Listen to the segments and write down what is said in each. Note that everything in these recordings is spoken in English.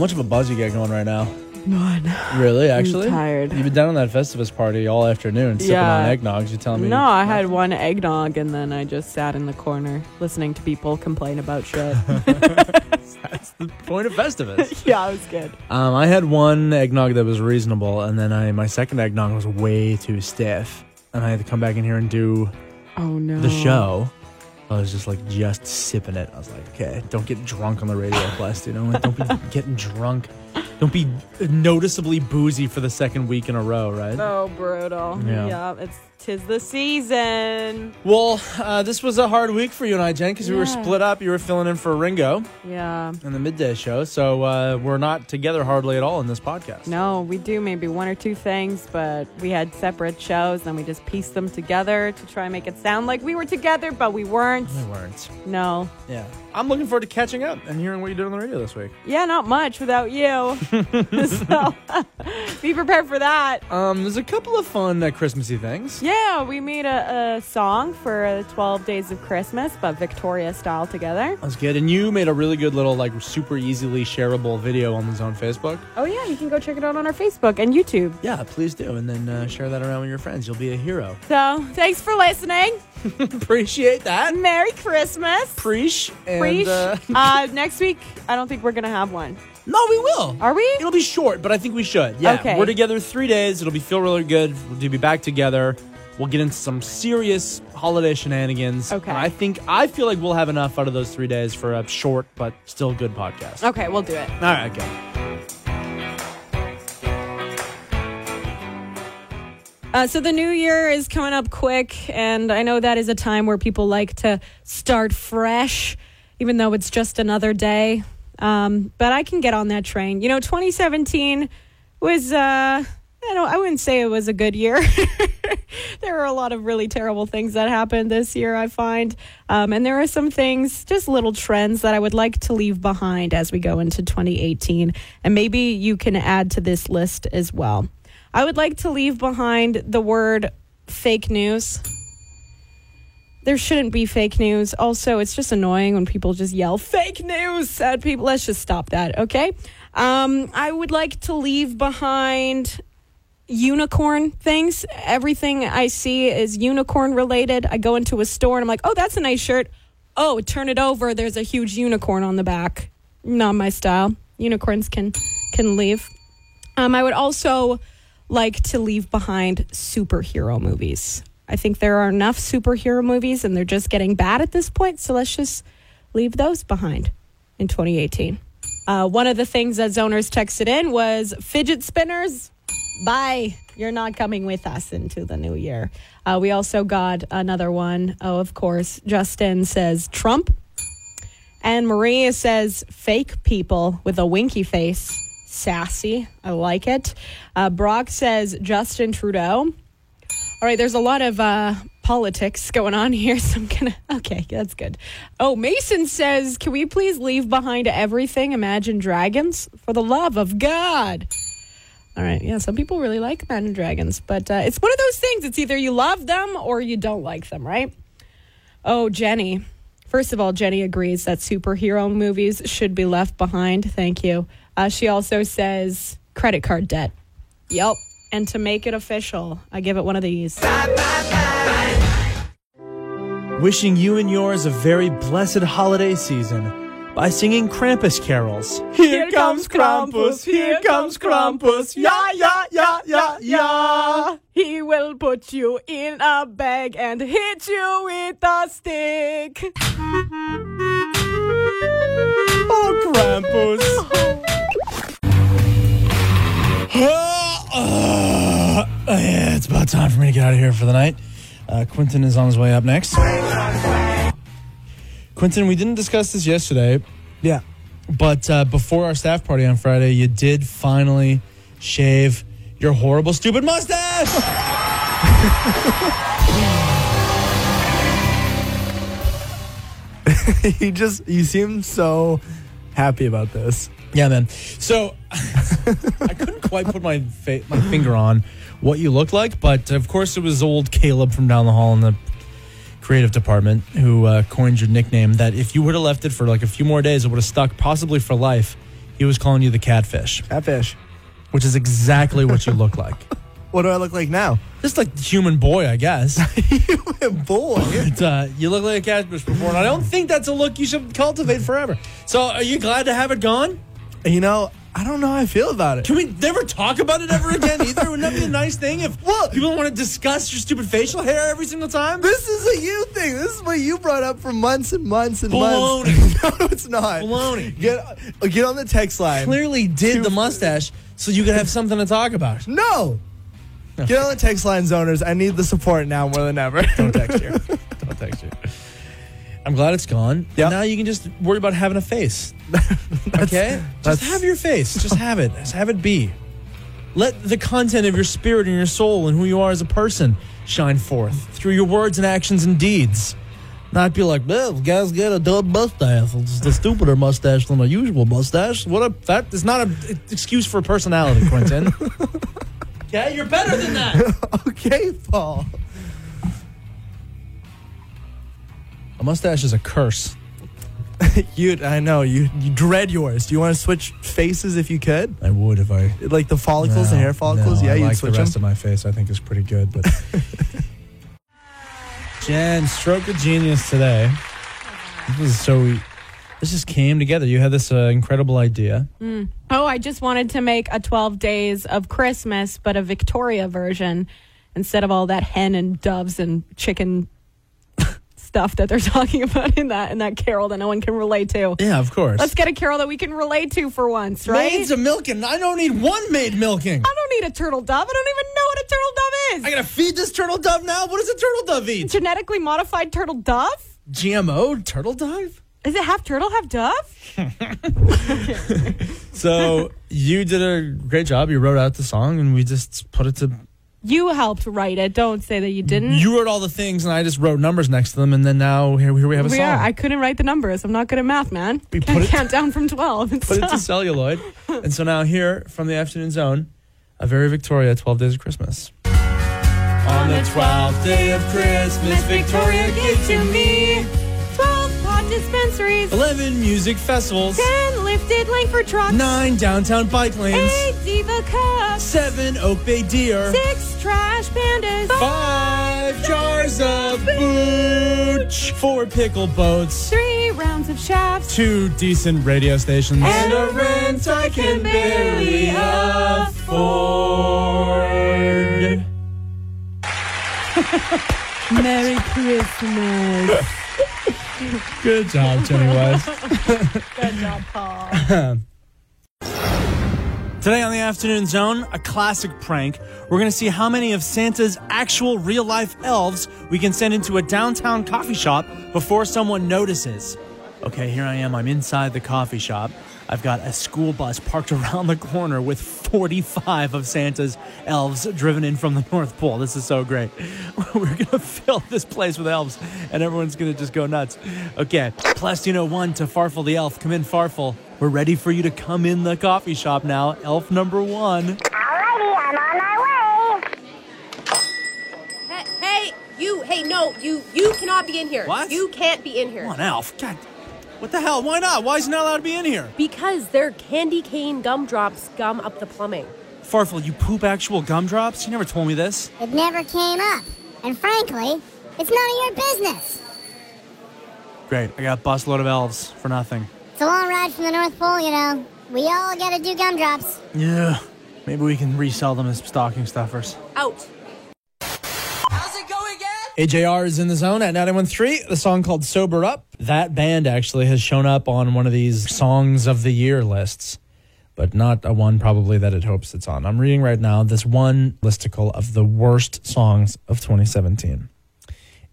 much of a buzz you got going right now? None. Really, actually? tired. You've been down on that Festivus party all afternoon, sipping Yeah. on eggnogs. You telling me? No, I had one eggnog and then I just sat in the corner listening to people complain about shit. That's the point of Festivus. yeah, it was good. um, I had one eggnog that was reasonable, and then I my second eggnog was way too stiff, and I had to come back in here and do Oh no. the show. I was just like just sipping it. I was like, okay, don't get drunk on the radio, Quest. You know, like, don't be getting drunk. Don't be noticeably boozy for the second week in a row, right? So brutal. Yeah. Yeah. it's tis the season. Well, uh, this was a hard week for you and I, Jen, because we were Yeah. split up. You were filling in for Ringo Yeah. in the midday show, so uh, we're not together hardly at all in this podcast. No, we do maybe one or two things, but we had separate shows and we just pieced them together to try and make it sound like we were together, but we weren't. we weren't. No. Yeah, I'm looking forward to catching up and hearing what you did on the radio this week. Yeah, not much without you. so be prepared for that. Um, there's a couple of fun uh, Christmassy things. Yeah, we made a, a song for uh, 12 Days of Christmas, but Victoria style together. That's good. And you made a really good little, like, super easily shareable video on the Zone Facebook. Oh, yeah, you can go check it out on our Facebook and YouTube. Yeah, please do. And then uh, share that around with your friends. You'll be a hero. So thanks for listening. Appreciate that. Merry Christmas. Preach. And, Preach. Uh, Uh, next week, I don't think we're going to have one. no, we will. Are we? It'll be short, but I think we should. Yeah, Okay. we're together three days. It'll be feel really good. We'll be back together. We'll get into some serious holiday shenanigans. Okay. And I think I feel like we'll have enough out of those three days for a short but still good podcast. Okay, we'll do it. All right, go. Uh, so the new year is coming up quick, and I know that is a time where people like to start fresh, even though it's just another day. Um, but I can get on that train. You know, 2017 was. Uh, I don't. I wouldn't say it was a good year. there are a lot of really terrible things that happened this year. I find, um, and there are some things, just little trends that I would like to leave behind as we go into 2018, and maybe you can add to this list as well. I would like to leave behind the word fake news. There shouldn't be fake news. Also, it's just annoying when people just yell fake news at people. Let's just stop that, okay? Um, I would like to leave behind unicorn things. Everything I see is unicorn related. I go into a store and I'm like, oh, that's a nice shirt. Oh, turn it over. There's a huge unicorn on the back. Not my style. Unicorns can can leave. Um, I would also like to leave behind superhero movies. I think there are enough superhero movies and they're just getting bad at this point. So let's just leave those behind in 2018. Uh, one of the things that zoners texted in was fidget spinners. Bye. You're not coming with us into the new year. Uh, we also got another one. Oh, of course. Justin says Trump. And Maria says fake people with a winky face. Sassy. I like it. Uh, Brock says Justin Trudeau. All right, there's a lot of uh, politics going on here, so I'm gonna. Okay, that's good. Oh, Mason says, "Can we please leave behind everything? Imagine Dragons for the love of God." All right, yeah, some people really like Imagine Dragons, but uh, it's one of those things. It's either you love them or you don't like them, right? Oh, Jenny. First of all, Jenny agrees that superhero movies should be left behind. Thank you. Uh, she also says credit card debt. Yep. And to make it official, I give it one of these. Wishing you and yours a very blessed holiday season by singing Krampus carols. Here comes Krampus, here comes Krampus, yeah, yeah, yeah, yeah, yeah. He will put you in a bag and hit you with a stick. Oh, Krampus. Uh, yeah, it's about time for me to get out of here for the night. Uh, Quentin is on his way up next. Quentin, we didn't discuss this yesterday, Yeah. but uh, before our staff party on Friday, you did finally shave your horrible, stupid mustache. you just you seem so happy about this. Yeah, man. So I couldn't quite put my fa- my finger on what you looked like, but of course it was old Caleb from down the hall in the creative department who uh, coined your nickname. That if you would have left it for like a few more days, it would have stuck, possibly for life. he was calling you the catfish, Catfish. which is exactly what you look like. What do I look like now? Just like human boy, I guess. Human boy. But, uh, you look like a catfish before, and I don't think that's a look you should cultivate forever. So, are you glad to have it gone? you know, I don't know how I feel about it. Can we never talk about it ever again either? Wouldn't that be a nice thing if people want to discuss your stupid facial hair every single time? This is a you thing. This is what you brought up for months and months and Baloney. months. no, it's not. Baloney. Get get on the text line. Clearly did Two- the mustache so you could have something to talk about. No. Get on the text line, zoners. I need the support now more than ever. Don't text you. Don't text you. I'm glad it's gone. Yep. Now you can just worry about having a face. okay? Just have your face. Just have it. Just have it be. Let the content of your spirit and your soul and who you are as a person shine forth through your words and actions and deeds. Not be like, well, guy's got a dumb mustache. It's a stupider mustache than a usual mustache. What a that is not an excuse for personality, Quentin. okay, you're better than that. okay, Pol. A mustache is a curse. You, I know you. You dread yours. Do you want to switch faces if you could? I would if I Like the follicles, the hair follicles. no, yeah, I you'd like switch the rest them. of my face. I think is pretty good, but Jen, stroke of genius today. This is so. This just came together. You had this uh, incredible idea. Oh, I just wanted to make a 12 days of Christmas, but a Victoria version instead of all that hen and doves and chicken stuff that they're talking about in that in that carol that no one can relate to. Yeah, of course. Let's get a carol that we can relate to for once, right? Maids a milking. I don't need one maid milking. I don't need a turtle dove. I don't even know what a turtle dove is. I gotta feed this turtle dove now. What does a turtle dove eat? Genetically modified turtle dove? GMO turtle dove. Is it half turtle, half dove? So you did a great job. You wrote out the song, and we just put it to You helped write it. Don't say that you didn't. You wrote all the things, and I just wrote numbers next to them, and then now here, here we have a we song. are. I couldn't write the numbers. I'm not good at math, man. We Can't put it- count down from 12. It's Put it to celluloid, and so now here from the afternoon zone, a very Victoria, Twelve Days of Christmas. On the twelfth day of Christmas, Victoria gave to me 12 pot dispensaries. eleven music festivals, 10 lifted Langford trucks. nine downtown bike lanes, 8 Diva seven Oak Bay deer, 6 trash pandas. five jars of booch, four pickle boats. 3 rounds of shafts. two decent radio stations And a rent I can barely afford. Merry Christmas. Good job, Jenny West. Good job, Pol. Today on the Afternoon Zone, a classic prank. We're going to see how many of Santa's actual real life elves we can send into a downtown coffee shop before someone notices. Okay, here I am. I'm inside the coffee shop. I've got a school bus parked around the corner with 45 of Santa's elves driven in from the North Pole. This is so great. We're going to fill this place with elves, and everyone's going to just go nuts. Okay, Plastino 1 to Farfel the elf. Come in, Farfel. We're ready for you to come in the coffee shop now. Elf number one. Alrighty, I'm on my way. Hey, hey, you, hey, no, you, you cannot be in here. What? You can't be in here. Come on, Elf. God, what the hell? Why not? Why is he not allowed to be in here? Because they're candy cane gumdrops gum up the plumbing. Farfel, you poop actual gumdrops? You never told me this. It never came up. And frankly, it's none of your business. Great. I got a busload of elves for nothing. It's a long ride from the North Pole, you know. We all gotta do gumdrops. Yeah. Maybe we can resell them as stocking stuffers. Out. How's it going, Ed? AJR is in the zone at 913. The song called Sober Up. That band actually has shown up on one of these songs of the year lists, but not a one probably that it hopes it's on. I'm reading right now this one listicle of the worst songs of 2017.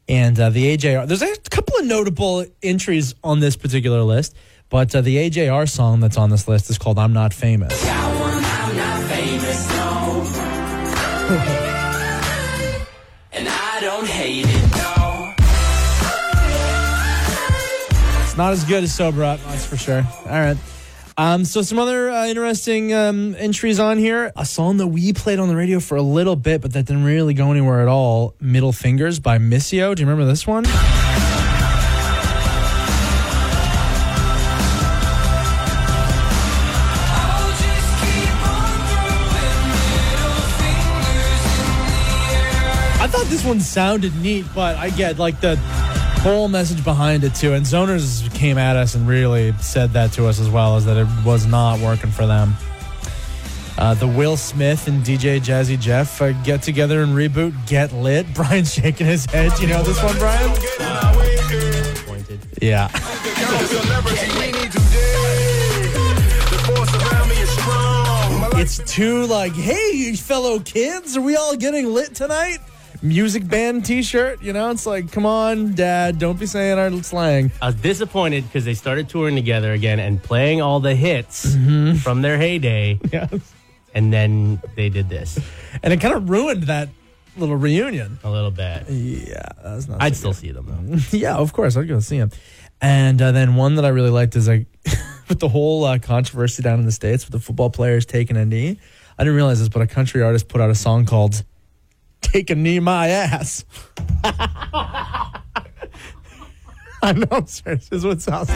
And uh, the AJR, there's a couple of notable entries on this particular list, but uh, the AJR song that's on this list is called I'm Not Famous. And I don't hate it, no. It's not as good as Sober Up, that's for sure. All right. Um, so some other uh, interesting um, entries on here. A song that we played on the radio for a little bit, but that didn't really go anywhere at all. Middle Fingers by Missio. Do you remember this one? One sounded neat, but I get like the whole message behind it too. And Zoners came at us and really said that to us as well, is that it was not working for them. Uh, the Will Smith and DJ Jazzy Jeff uh, get together and reboot Get Lit. Brian shaking his head. You know this one, Brian? Pointed. Yeah. It's two like, hey, you fellow kids, are we all getting lit tonight? Music band T-shirt. You know, it's like, come on, Dad, don't be saying our slang. I was disappointed because they started touring together again and playing all the hits from their heyday, Yes. and then they did this And it kind of ruined that little reunion. a little bit. Yeah, that's not. I'd still see them though. yeah, of course, I'd go see him. And uh, then one that I really liked is like with the whole uh, controversy down in the states with the football players taking a knee. I didn't realize this, but a country artist put out a song called "Take a Knee My Ass." I know, I'm. This is what sounds.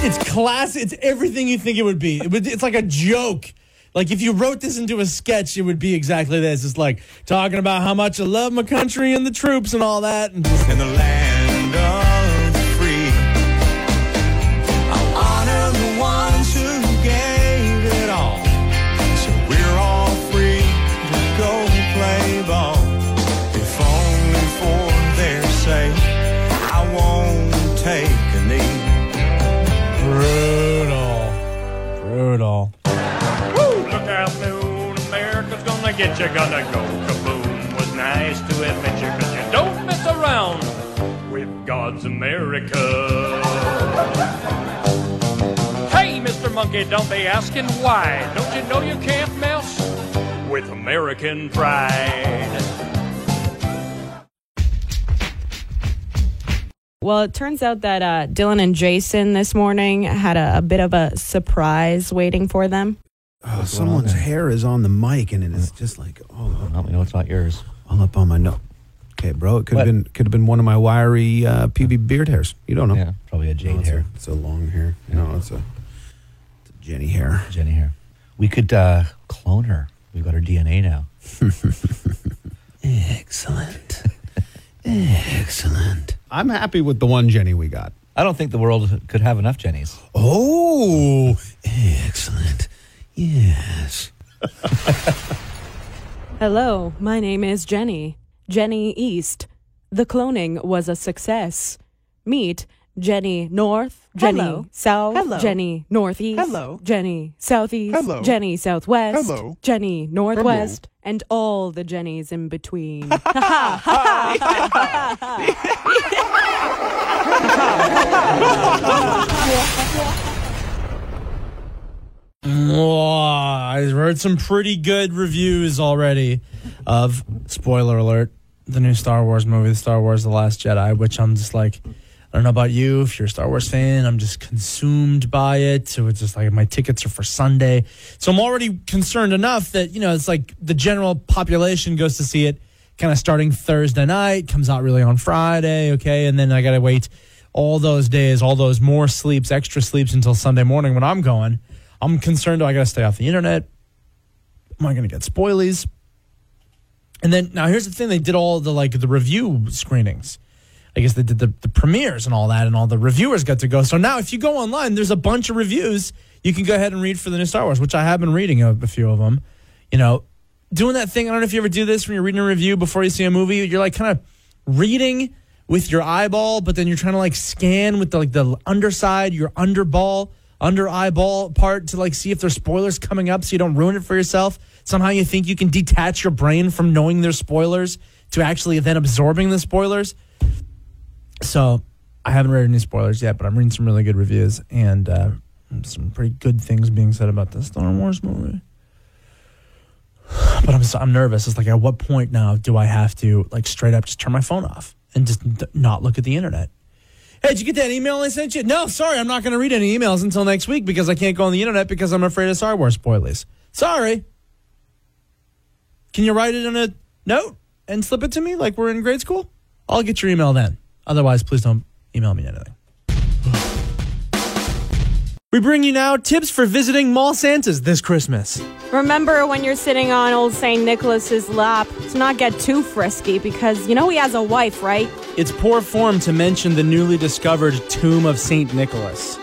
It's class. It's everything you think it would be. It's like a joke. Like if you wrote this into a sketch, it would be exactly this. It's like talking about how much I love my country and the troops and all that. And just, in the land get you, gonna go kaboom. Was nice to admit you, cause you don't mess around with God's America. Hey, Mr. Monkey, don't be asking why. Don't you know you can't mess with American pride? Well, it turns out that uh, Dylan and Jason this morning had a, a bit of a surprise waiting for them. Oh, someone's hair is on the mic and it is just like all up, Let me know it's not yours. all up on my nose. Okay, bro. It could have been could have been one of my wiry uh, PB beard hairs. You don't know. Yeah, probably a No, it's, hair, A, it's a long hair. No, it's a, it's a Jenny hair. Jenny hair. We could uh, clone her. We've got her DNA now. Excellent. Excellent. I'm happy with the one Jenny we got. I don't think the world could have enough Jennies. Oh, excellent. Yes. Hello, my name is Jenny. Jenny East. The cloning was a success. Meet Jenny North, Jenny Hello. South, Hello. Jenny Northeast, Hello. Jenny Southeast, Hello. Jenny Southwest, Hello. Jenny Northwest, and all the Jennies in between. I've heard some pretty good reviews already of spoiler alert the new Star Wars movie, The Star Wars The Last Jedi, which I'm just like I don't know about you if you're a Star Wars fan, I'm just consumed by it. So it's just like my tickets are for Sunday. So I'm already concerned enough that, you know, it's like the general population goes to see it kind of starting Thursday night, comes out really on Friday, okay? And then I got to wait all those days, all those more sleeps, extra sleeps until Sunday morning when I'm going. I'm concerned, do I got to stay off the internet? Am I going to get spoilies? And then now here's the thing: they did all the like the review screenings. I guess they did the, the premieres and all that, and all the reviewers got to go. So now, if you go online, there's a bunch of reviews you can go ahead and read for the new Star Wars, which I have been reading a, a few of them. You know, doing that thing. I don't know if you ever do this when you're reading a review before you see a movie. You're like kind of reading with your eyeball, but then you're trying to like scan with the, like the underside, your underball, under eyeball part to like see if there's spoilers coming up, so you don't ruin it for yourself. Somehow you think you can detach your brain from knowing there's spoilers to actually then absorbing the spoilers. So I haven't read any spoilers yet, but I'm reading some really good reviews and uh, some pretty good things being said about the Star Wars movie. But I'm so, I'm nervous. It's like at what point now do I have to like straight up just turn my phone off and just not look at the internet? Hey, did you get that email I sent you? No, sorry, I'm not going to read any emails until next week because I can't go on the internet because I'm afraid of Star Wars spoilers. Sorry. Can you write it in a note and slip it to me like we're in grade school? I'll get your email then. Otherwise, please don't email me anything. We bring you now tips for visiting Mall Santas this Christmas. Remember when you're sitting on old St. Nicholas's lap to not get too frisky because you know he has a wife, right? It's poor form to mention the newly discovered tomb of St. Nicholas.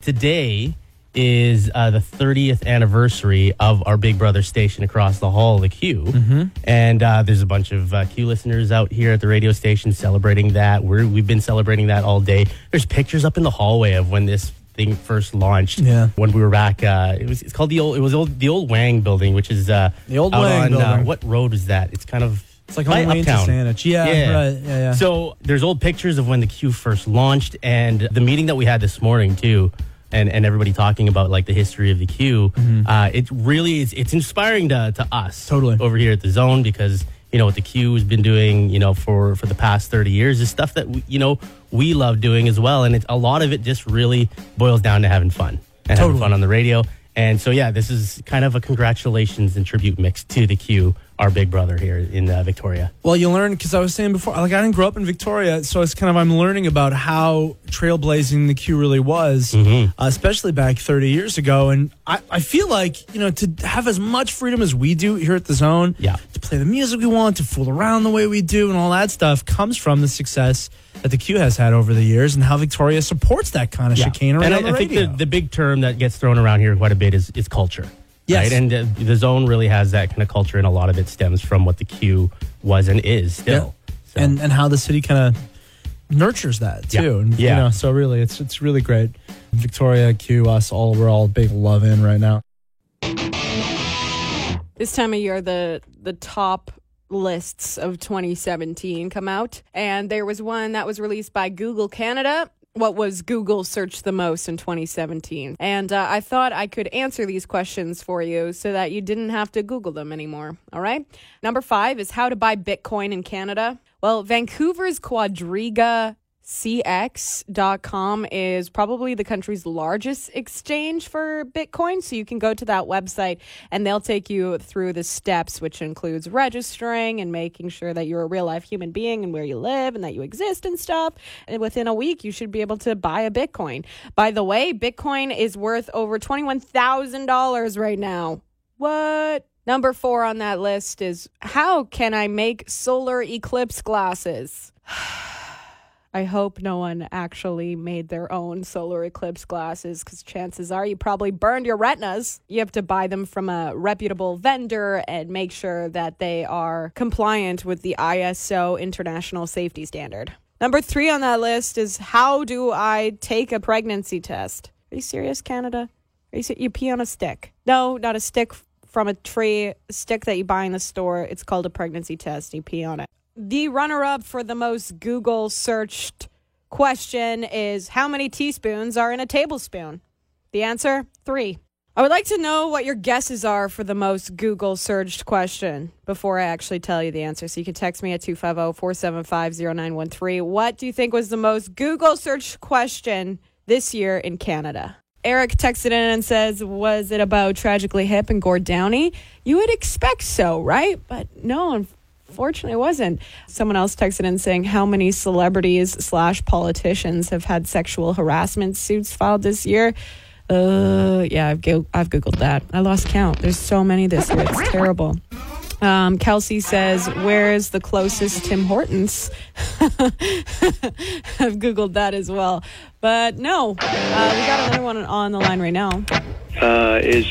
Today is uh, the 30th anniversary of our Big Brother station across the hall, the Q. Mm-hmm. And uh, there's a bunch of uh, Q listeners out here at the radio station celebrating that. We're, we've been celebrating that all day. There's pictures up in the hallway of when this thing first launched. Yeah. When we were back, uh, it was it's called the old it was old the old Wang building, which is uh, The old Wang on, Uh, building. what road is that? It's kind of It's like by on Uptown. Saanich. Yeah, right. Yeah, yeah. So there's old pictures of when the Q first launched and the meeting that we had this morning too. And, and everybody talking about like the history of the Q. Uh, it really is it's inspiring to, to us Mm-hmm. Totally. over here at the zone because you know what the Q has been doing you know for for the past 30 years is stuff that we, you know we love doing as well. And it's a lot of it just really boils down to having fun and having fun on the radio. And so yeah this is kind of a congratulations and tribute mix to the Q our big brother here in uh, Victoria Well, you learn because I was saying before, like I didn't grow up in Victoria, so it's kind of I'm learning about how trailblazing the Q really was, Mm-hmm. uh, especially back 30 years ago. And I, I feel like you know to have as much freedom as we do here at the Zone, Yeah. to play the music we want, to fool around the way we do, and all that stuff comes from the success that the Q has had over the years, and how Victoria supports that kind of chicanery and I, I think the, the big term that gets thrown around here quite a bit is, is culture. Yes. Right? And uh, the zone really has that kind of culture, and a lot of it stems from what the Q was and is still. So- and and how the city kind of nurtures that Yeah. too. And, Yeah. You know, so really, it's it's really great. Victoria, Q, us all we're all big love in right now. This time of year, the the top lists of 2017 come out, and there was one that was released by Google Canada. What was Google searched the most in 2017? And uh, I thought I could answer these questions for you so that you didn't have to Google them anymore. All right. Number five is how to buy Bitcoin in Canada. Well, Vancouver's Quadriga CX.com is probably the country's largest exchange for Bitcoin. So you can go to that website and they'll take you through the steps, which includes registering and making sure that you're a real life human being and where you live and that you exist and stuff. And within a week, you should be able to buy a Bitcoin. By the way, Bitcoin is worth over $21,000 right now. What? Number four on that list is how can I make solar eclipse glasses? I hope no one actually made their own solar eclipse glasses because chances are you probably burned your retinas. You have to buy them from a reputable vendor and make sure that they are compliant with the ISO International Safety Standard. Number three on that list is how do I take a pregnancy test? Are you serious, Canada? Are you, se- you pee on a stick? No, not a stick from a tree, a stick that you buy in the store. It's called a pregnancy test. You pee on it. The runner up for the most Google searched question is how many teaspoons are in a tablespoon? The answer three. I would like to know what your guesses are for the most Google searched question before I actually tell you the answer. So you can text me at 250 475 0913. What do you think was the most Google searched question this year in Canada? Eric texted in and says, Was it about Tragically Hip and Gord Downie? You would expect so, right? But no, unfortunately, it wasn't. Someone else texted in saying, How many celebrities slash politicians have had sexual harassment suits filed this year? Uh, yeah, I've, go- I've Googled that. I lost count. There's so many this year. It's terrible. Um, Kelsey says, Where's the closest Tim Hortons? I've Googled that as well. But no, uh, we got another one on the line right now. Uh, is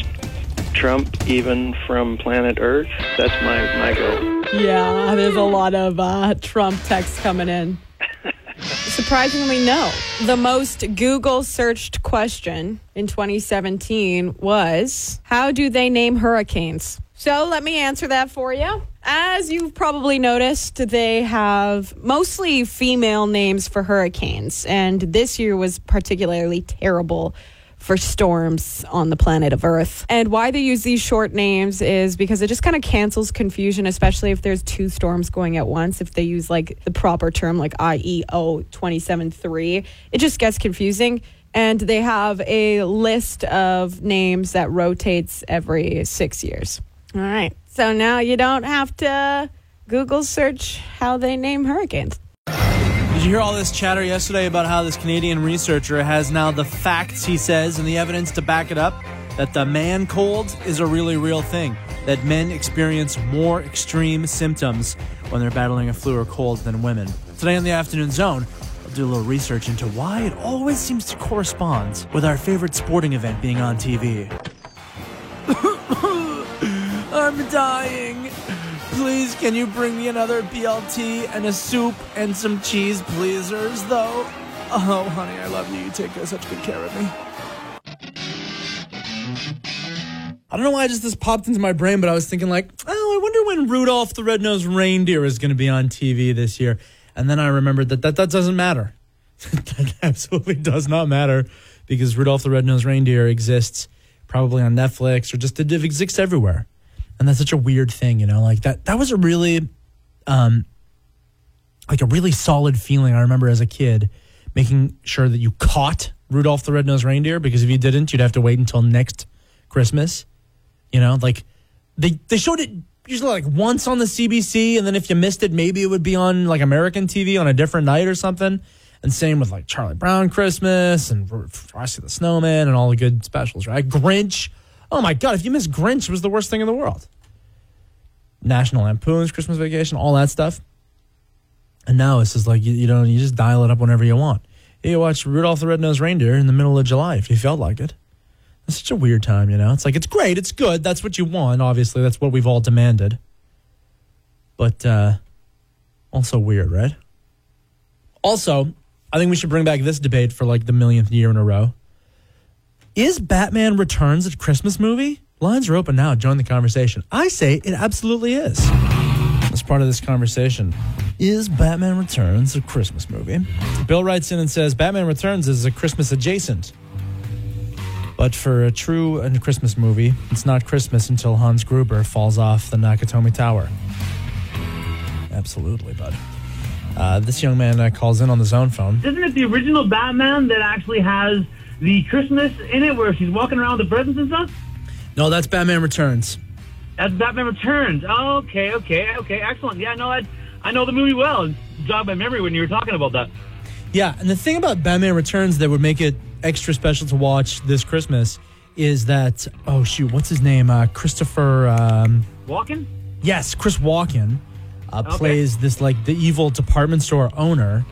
Trump even from planet Earth? That's my, my goal. Yeah, there's a lot of uh, Trump texts coming in. Surprisingly, no. The most Google searched question in 2017 was How do they name hurricanes? So let me answer that for you. As you've probably noticed, they have mostly female names for hurricanes, and this year was particularly terrible for storms on the planet of Earth. And why they use these short names is because it just kind of cancels confusion, especially if there's two storms going at once. If they use like the proper term, like IEO 27.3, it just gets confusing. And they have a list of names that rotates every six years. All right. So now you don't have to Google search how they name hurricanes. Did you hear all this chatter yesterday about how this Canadian researcher has now the facts, he says, and the evidence to back it up that the man cold is a really real thing? That men experience more extreme symptoms when they're battling a flu or cold than women. Today on the Afternoon Zone, I'll do a little research into why it always seems to correspond with our favorite sporting event being on TV. I'm dying. Please, can you bring me another BLT and a soup and some cheese pleasers, though? Oh, honey, I love you. You take such good care of me. I don't know why just this popped into my brain, but I was thinking like, oh, I wonder when Rudolph the Red-Nosed Reindeer is going to be on TV this year. And then I remembered that that, that doesn't matter. that absolutely does not matter because Rudolph the Red-Nosed Reindeer exists probably on Netflix or just it exists everywhere. And that's such a weird thing, you know, like that that was a really um like a really solid feeling I remember as a kid making sure that you caught Rudolph the Red-Nosed Reindeer because if you didn't, you'd have to wait until next Christmas. You know, like they they showed it usually like once on the CBC, and then if you missed it, maybe it would be on like American TV on a different night or something. And same with like Charlie Brown Christmas and Frosty the Snowman and all the good specials, right? Grinch. Oh my God, if you missed Grinch, it was the worst thing in the world. National Lampoon's Christmas Vacation, all that stuff. And now it's just like you, you know, you just dial it up whenever you want. You watch Rudolph the Red-Nosed Reindeer in the middle of July if you felt like it. It's such a weird time, you know? It's like, it's great, it's good, that's what you want, obviously, that's what we've all demanded. But uh, also weird, right? Also, I think we should bring back this debate for like the millionth year in a row. Is Batman Returns a Christmas movie? Lines are open now. Join the conversation. I say it absolutely is. As part of this conversation, is Batman Returns a Christmas movie? Bill writes in and says Batman Returns is a Christmas adjacent. But for a true Christmas movie, it's not Christmas until Hans Gruber falls off the Nakatomi Tower. Absolutely, bud. Uh, this young man uh, calls in on the zone phone. Isn't it the original Batman that actually has the Christmas in it where she's walking around with the presents and stuff? No, that's Batman Returns. That's Batman Returns. Oh, okay, okay, okay, excellent. Yeah, no, I, I know the movie well. Jogged my memory when you were talking about that. Yeah, and the thing about Batman Returns that would make it extra special to watch this Christmas is that oh shoot, what's his name? Uh, Christopher. Um, Walken? yes, Chris Walken uh, Okay. plays this like the evil department store owner,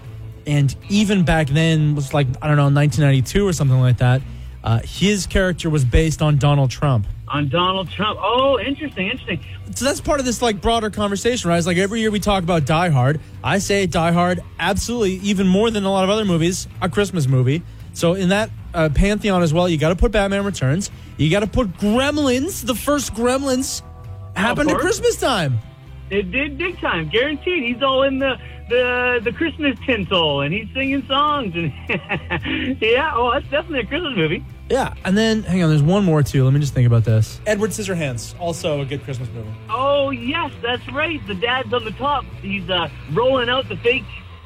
and even back then was like I don't know 1992 or something like that. Uh, his character was based on Donald Trump. On Donald Trump. Oh, interesting, interesting. So that's part of this like broader conversation, right? It's like every year we talk about Die Hard. I say Die Hard, absolutely, even more than a lot of other movies, a Christmas movie. So in that uh, pantheon as well, you got to put Batman Returns. You got to put Gremlins. The first Gremlins happened at. Christmas time. It did big time, guaranteed. He's all in the the the Christmas tinsel and he's singing songs and yeah. Oh, that's definitely a Christmas movie. Yeah, and then hang on, there's one more too. Let me just think about this. Edward Scissorhands, also a good Christmas movie. Oh yes, that's right. The dad's on the top. He's uh, rolling out the fake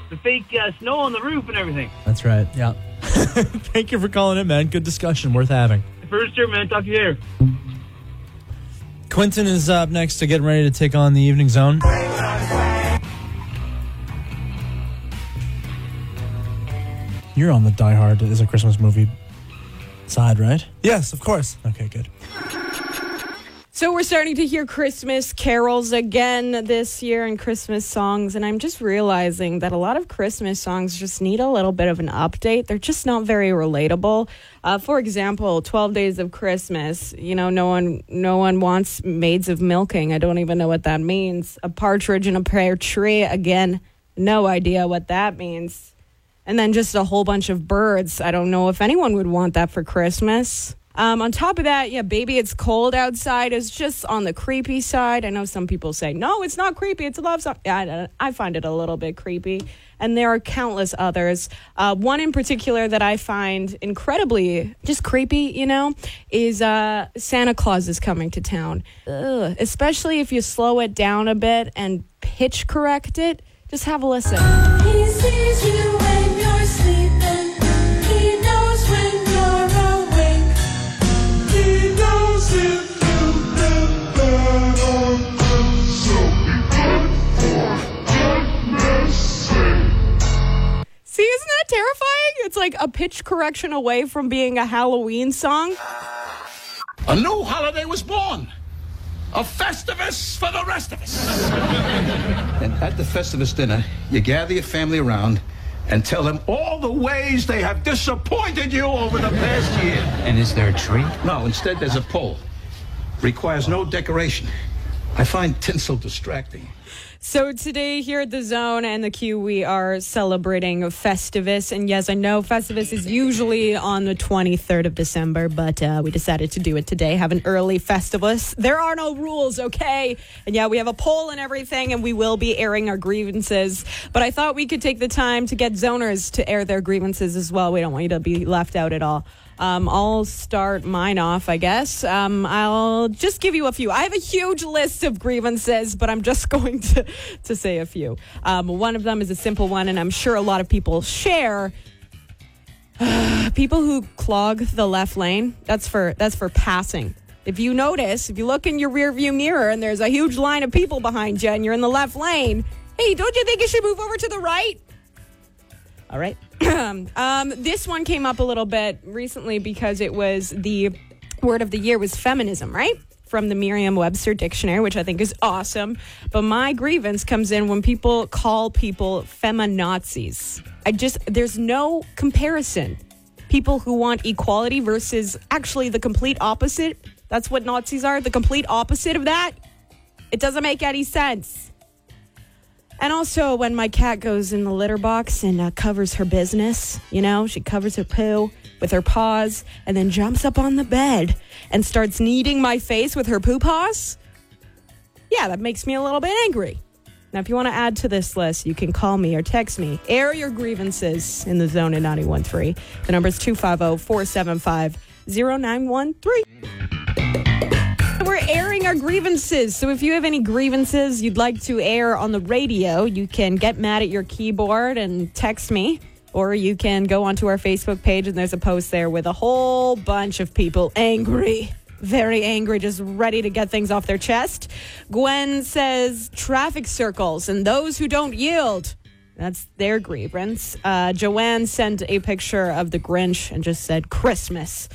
the fake uh, snow on the roof and everything. That's right. Yeah. Thank you for calling in, man. Good discussion, worth having. First year, man. Talk to you later. Quentin is up next to getting ready to take on the evening zone. You're on the Die Hard is a Christmas movie side, right? Yes, of course. Okay, good. So we're starting to hear Christmas carols again this year and Christmas songs, and I'm just realizing that a lot of Christmas songs just need a little bit of an update. They're just not very relatable. Uh, for example, Twelve Days of Christmas. You know, no one, no one wants maids of milking. I don't even know what that means. A partridge in a pear tree. Again, no idea what that means. And then just a whole bunch of birds. I don't know if anyone would want that for Christmas. Um, on top of that, yeah, baby, it's cold outside is just on the creepy side. I know some people say, no, it's not creepy. It's a love song. I, I find it a little bit creepy. And there are countless others. Uh, one in particular that I find incredibly just creepy, you know, is uh, Santa Claus is coming to town. Ugh. Especially if you slow it down a bit and pitch correct it. Just have a listen. Like a pitch correction away from being a Halloween song. A new holiday was born. A Festivus for the rest of us. and at the Festivus dinner, you gather your family around and tell them all the ways they have disappointed you over the past year. And is there a tree? No, instead there's a pole. Requires no decoration. I find tinsel distracting. So today here at the Zone and the Q, we are celebrating Festivus, and yes, I know Festivus is usually on the 23rd of December, but uh, we decided to do it today. Have an early Festivus. There are no rules, okay? And yeah, we have a poll and everything, and we will be airing our grievances. But I thought we could take the time to get zoners to air their grievances as well. We don't want you to be left out at all. Um, I'll start mine off, I guess. Um, I'll just give you a few. I have a huge list of grievances, but I'm just going to, to say a few. Um, one of them is a simple one, and I'm sure a lot of people share. people who clog the left lane, that's for that's for passing. If you notice, if you look in your rear view mirror and there's a huge line of people behind you and you're in the left lane, hey, don't you think you should move over to the right? All right. um, this one came up a little bit recently because it was the word of the year was feminism, right? From the Merriam Webster Dictionary, which I think is awesome. But my grievance comes in when people call people feminazis. I just, there's no comparison. People who want equality versus actually the complete opposite. That's what Nazis are, the complete opposite of that. It doesn't make any sense. And also, when my cat goes in the litter box and uh, covers her business, you know, she covers her poo with her paws and then jumps up on the bed and starts kneading my face with her poo paws. Yeah, that makes me a little bit angry. Now, if you want to add to this list, you can call me or text me. Air your grievances in the zone at 913. The number is 250 475 0913. Airing our grievances. So if you have any grievances you'd like to air on the radio, you can get mad at your keyboard and text me. Or you can go onto our Facebook page and there's a post there with a whole bunch of people angry. Very angry, just ready to get things off their chest. Gwen says traffic circles and those who don't yield. That's their grievance. Uh, Joanne sent a picture of the Grinch and just said, Christmas.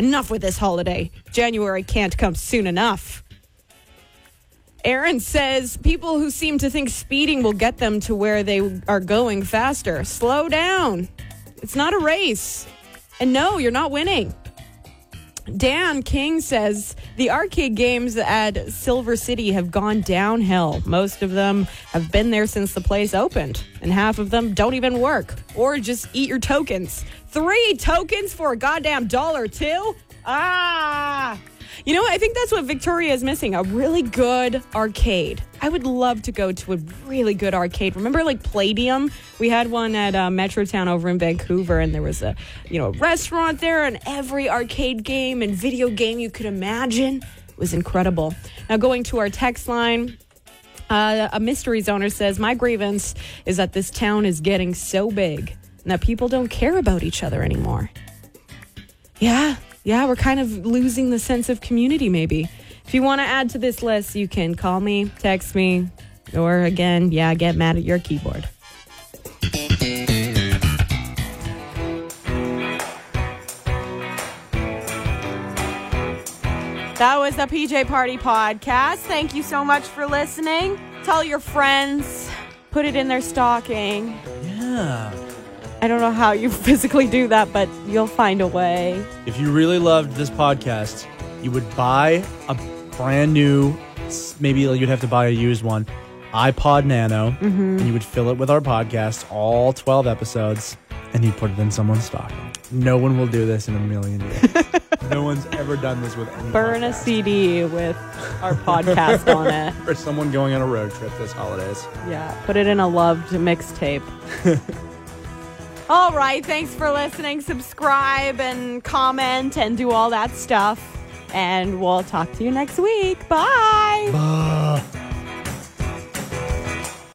Enough with this holiday. January can't come soon enough. Aaron says people who seem to think speeding will get them to where they are going faster. Slow down. It's not a race. And no, you're not winning. Dan King says the arcade games at Silver City have gone downhill. Most of them have been there since the place opened, and half of them don't even work. Or just eat your tokens. Three tokens for a goddamn dollar, too? Ah! You know, I think that's what Victoria is missing a really good arcade. I would love to go to a really good arcade. Remember, like Playdium? We had one at uh, Metrotown over in Vancouver, and there was a you know restaurant there, and every arcade game and video game you could imagine was incredible. Now, going to our text line. Uh, a mystery zoner says, My grievance is that this town is getting so big and that people don't care about each other anymore. Yeah, yeah, we're kind of losing the sense of community, maybe. If you want to add to this list, you can call me, text me, or again, yeah, get mad at your keyboard. That was the PJ Party Podcast. Thank you so much for listening. Tell your friends, put it in their stocking. Yeah. I don't know how you physically do that, but you'll find a way. If you really loved this podcast, you would buy a brand new, maybe you'd have to buy a used one, iPod Nano, Mhm. and you would fill it with our podcast, all 12 episodes, and you put it in someone's stocking. No one will do this in a million years. no one's ever done this with any Burn a CD with our podcast on it. for someone going on a road trip this holidays. Yeah, put it in a loved mixtape. All right, thanks for listening. Subscribe and comment and do all that stuff. And we'll talk to you next week. Bye. Bye.